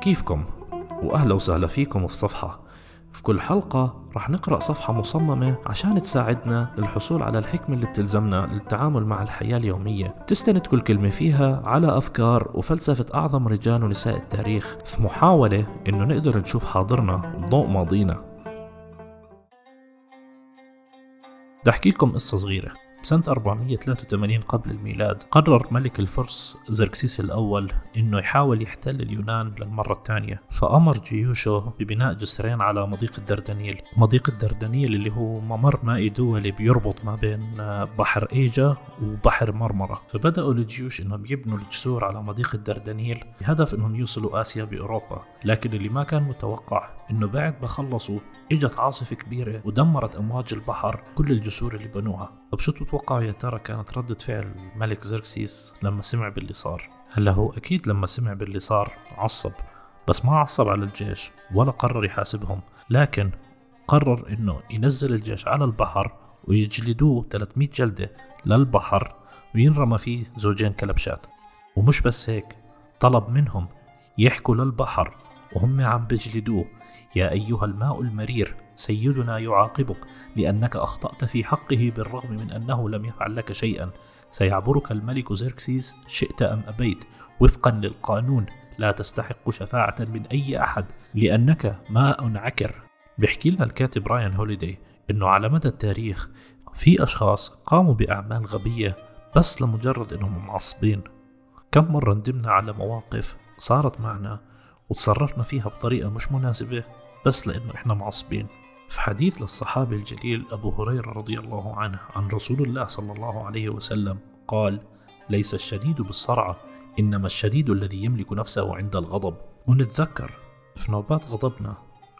كيفكم؟ وأهلا وسهلا فيكم في صفحة. في كل حلقة رح نقرأ صفحة مصممة عشان تساعدنا للحصول على الحكمة اللي بتلزمنا للتعامل مع الحياة اليومية. تستند كل كلمة فيها على أفكار وفلسفة أعظم رجال ونساء التاريخ في محاولة إنه نقدر نشوف حاضرنا ضوء ماضينا. بدي أحكي لكم قصة صغيرة. بسنة 483 قبل الميلاد قرر ملك الفرس زركسيس الأول إنه يحاول يحتل اليونان للمرة الثانية فأمر جيوشه ببناء جسرين على مضيق الدردنيل. مضيق الدردنيل اللي هو ممر مائي دولي بيربط ما بين بحر إيجا وبحر مرمرة. فبدأوا الجيوش إنهم يبنوا الجسور على مضيق الدردنيل بهدف إنهم يوصلوا آسيا بأوروبا. لكن اللي ما كان متوقع إنه بعد ما خلصوا إجت عاصفة كبيرة ودمرت أمواج البحر كل الجسور اللي بنوها. طب شو تتوقعوا يا ترى كانت ردة فعل الملك زركسيس لما سمع باللي صار؟ هلأ هو أكيد لما سمع باللي صار عصب بس ما عصب على الجيش ولا قرر يحاسبهم. لكن قرر إنه ينزل الجيش على البحر ويجلدوه 300 جلدة للبحر وينرمى فيه زوجين كلبشات. ومش بس هيك طلب منهم يحكوا للبحر وهم عم بجلدوه. يا أيها الماء المرير سيدنا يعاقبك لأنك أخطأت في حقه بالرغم من أنه لم يفعل لك شيئا. سيعبرك الملك زيركسيس شئت أم أبيت؟ وفقا للقانون لا تستحق شفاعة من أي أحد لأنك ماء عكر. بيحكي لنا الكاتب رايان هوليدي أنه على مدى التاريخ في أشخاص قاموا بأعمال غبية بس لمجرد أنهم معصبين. كم مرة ندمنا على مواقف صارت معنا وتصرفنا فيها بطريقة مش مناسبة بس لأنه إحنا معصبين. في حديث للصحابي الجليل أبو هريرة رضي الله عنه عن رسول الله صلى الله عليه وسلم قال ليس الشديد بالصرعة إنما الشديد الذي يملك نفسه عند الغضب. ونتذكر في نوبات غضبنا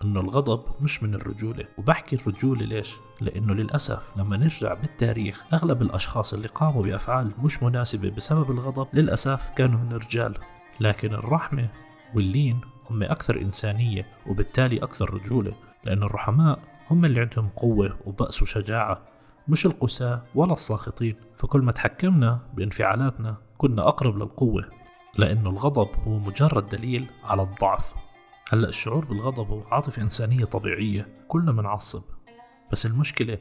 إنه الغضب مش من الرجولة وبحكي الرجولة ليش؟ لأنه للأسف لما نرجع بالتاريخ أغلب الأشخاص اللي قاموا بأفعال مش مناسبة بسبب الغضب للأسف كانوا من الرجال. لكن الرحمة واللين هم أكثر إنسانية وبالتالي أكثر رجولة لأن الرحماء هم اللي عندهم قوة وبأس وشجاعة مش القساة ولا الساخطين. فكل ما تحكمنا بانفعالاتنا كنا أقرب للقوة لأنه الغضب هو مجرد دليل على الضعف. هلأ الشعور بالغضب هو عاطفة إنسانية طبيعية كلنا منعصب. بس المشكلة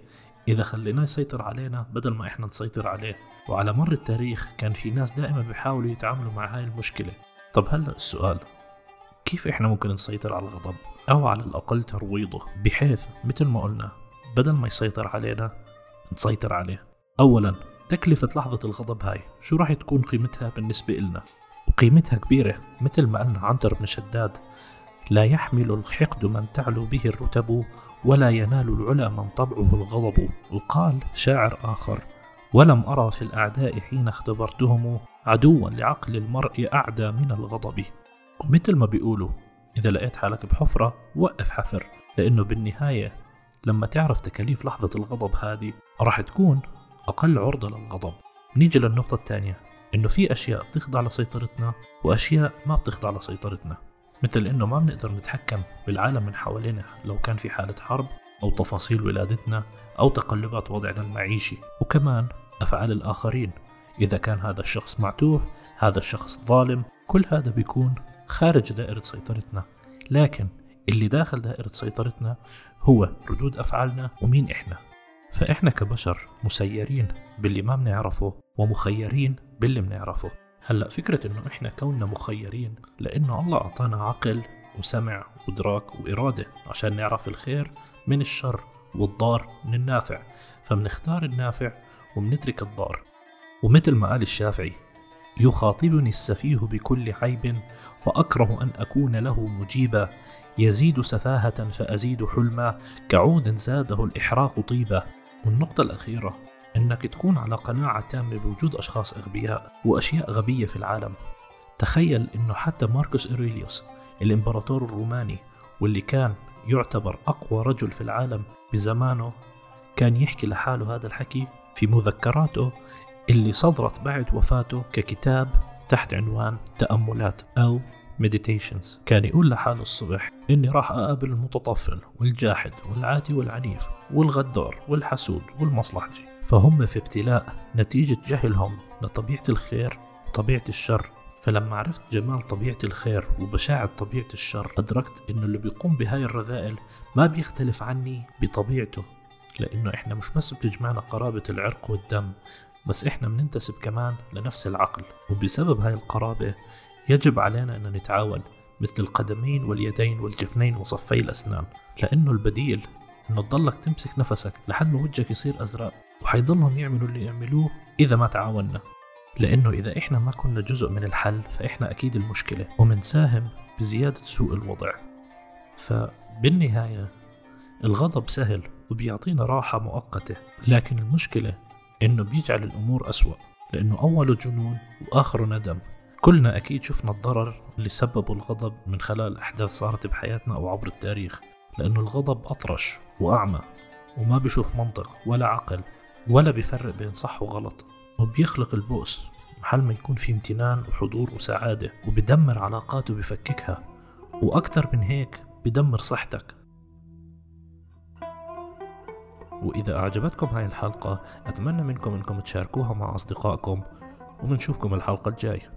إذا خليناه يسيطر علينا بدل ما إحنا نسيطر عليه. وعلى مر التاريخ كان في ناس دائما بيحاولوا يتعاملوا مع هاي المشكلة. طب هلأ السؤال كيف إحنا ممكن نسيطر على الغضب أو على الأقل ترويضه بحيث مثل ما قلنا بدل ما يسيطر علينا نسيطر عليه. اولا تكلفة لحظة الغضب هاي شو راح تكون قيمتها بالنسبة إلنا؟ وقيمتها كبيرة مثل ما قلنا عنتر بن شداد لا يحمل الحقد من تعلو به الرتب ولا ينال العلا من طبعه الغضب. وقال شاعر آخر ولم أرى في الأعداء حين اختبرتهم عدوا لعقل المرء أعدى من الغضب. ومثل ما بيقولوا إذا لقيت حالك بحفرة وقف حفر لأنه بالنهاية لما تعرف تكاليف لحظة الغضب هذه راح تكون أقل عرضة للغضب. نيجي للنقطة الثانية إنه في أشياء بتخضع لسيطرتنا وأشياء ما بتخضع لسيطرتنا. مثل إنه ما بنقدر نتحكم بالعالم من حوالينا لو كان في حالة حرب أو تفاصيل ولادتنا أو تقلبات وضعنا المعيشي. وكمان أفعال الآخرين إذا كان هذا الشخص معتوه هذا الشخص ظالم كل هذا بيكون خارج دائرة سيطرتنا. لكن اللي داخل دائرة سيطرتنا هو ردود أفعالنا ومين إحنا. فإحنا كبشر مسيرين باللي ما بنعرفه ومخيرين باللي بنعرفه. هلأ فكرة إنه إحنا كوننا مخيرين لأنه الله أعطانا عقل وسمع وإدراك وإرادة عشان نعرف الخير من الشر والضار من النافع. فبنختار النافع وبنترك الضار. ومثل ما قال الشافعي يخاطبني السفيه بكل عيب فأكره أن أكون له مجيبا يزيد سفاهة فأزيد حلما كعود زاده الإحراق طيبا. والنقطة الأخيرة أنك تكون على قناعة تامة بوجود أشخاص أغبياء وأشياء غبية في العالم. تخيل أنه حتى ماركوس إيريليوس الإمبراطور الروماني واللي كان يعتبر أقوى رجل في العالم بزمانه كان يحكي لحاله هذا الحكي في مذكراته اللي صدرت بعد وفاته ككتاب تحت عنوان تأملات أو meditations. كان يقول لحاله الصبح إني راح أقابل المتطفل والجاحد والعاتي والعنيف والغدار والحسود والمصلحجي. فهم في ابتلاء نتيجة جهلهم لطبيعة الخير وطبيعة الشر. فلما عرفت جمال طبيعة الخير وبشاعة طبيعة الشر أدركت إنه اللي بيقوم بهاي الرذائل ما بيختلف عني بطبيعته لأنه إحنا مش بس بتجمعنا قرابة العرق والدم بس إحنا بننتسب كمان لنفس العقل. وبسبب هاي القرابة يجب علينا أن نتعاون مثل القدمين واليدين والجفنين وصفي الأسنان. لأنه البديل إنه تضلك تمسك نفسك لحد ما وجهك يصير أزرق. وحيضلهم يعملوا اللي يعملوه إذا ما تعاوننا. لأنه إذا إحنا ما كنا جزء من الحل فإحنا أكيد المشكلة. ومنساهم بزيادة سوء الوضع. فبالنهاية الغضب سهل وبيعطينا راحة مؤقتة. لكن المشكلة إنه بيجعل الأمور أسوأ لأنه أوله جنون وآخره ندم. كلنا أكيد شفنا الضرر اللي سببه الغضب من خلال أحداث صارت بحياتنا أو عبر التاريخ لأنه الغضب أطرش وأعمى وما بيشوف منطق ولا عقل ولا بيفرق بين صح وغلط. وبيخلق البؤس محل ما يكون في امتنان وحضور وسعادة وبدمر علاقات وبفككها وأكتر من هيك بدمر صحتك. وإذا أعجبتكم هاي الحلقة أتمنى منكم أنكم تشاركوها مع أصدقائكم وبنشوفكم الحلقة الجاية.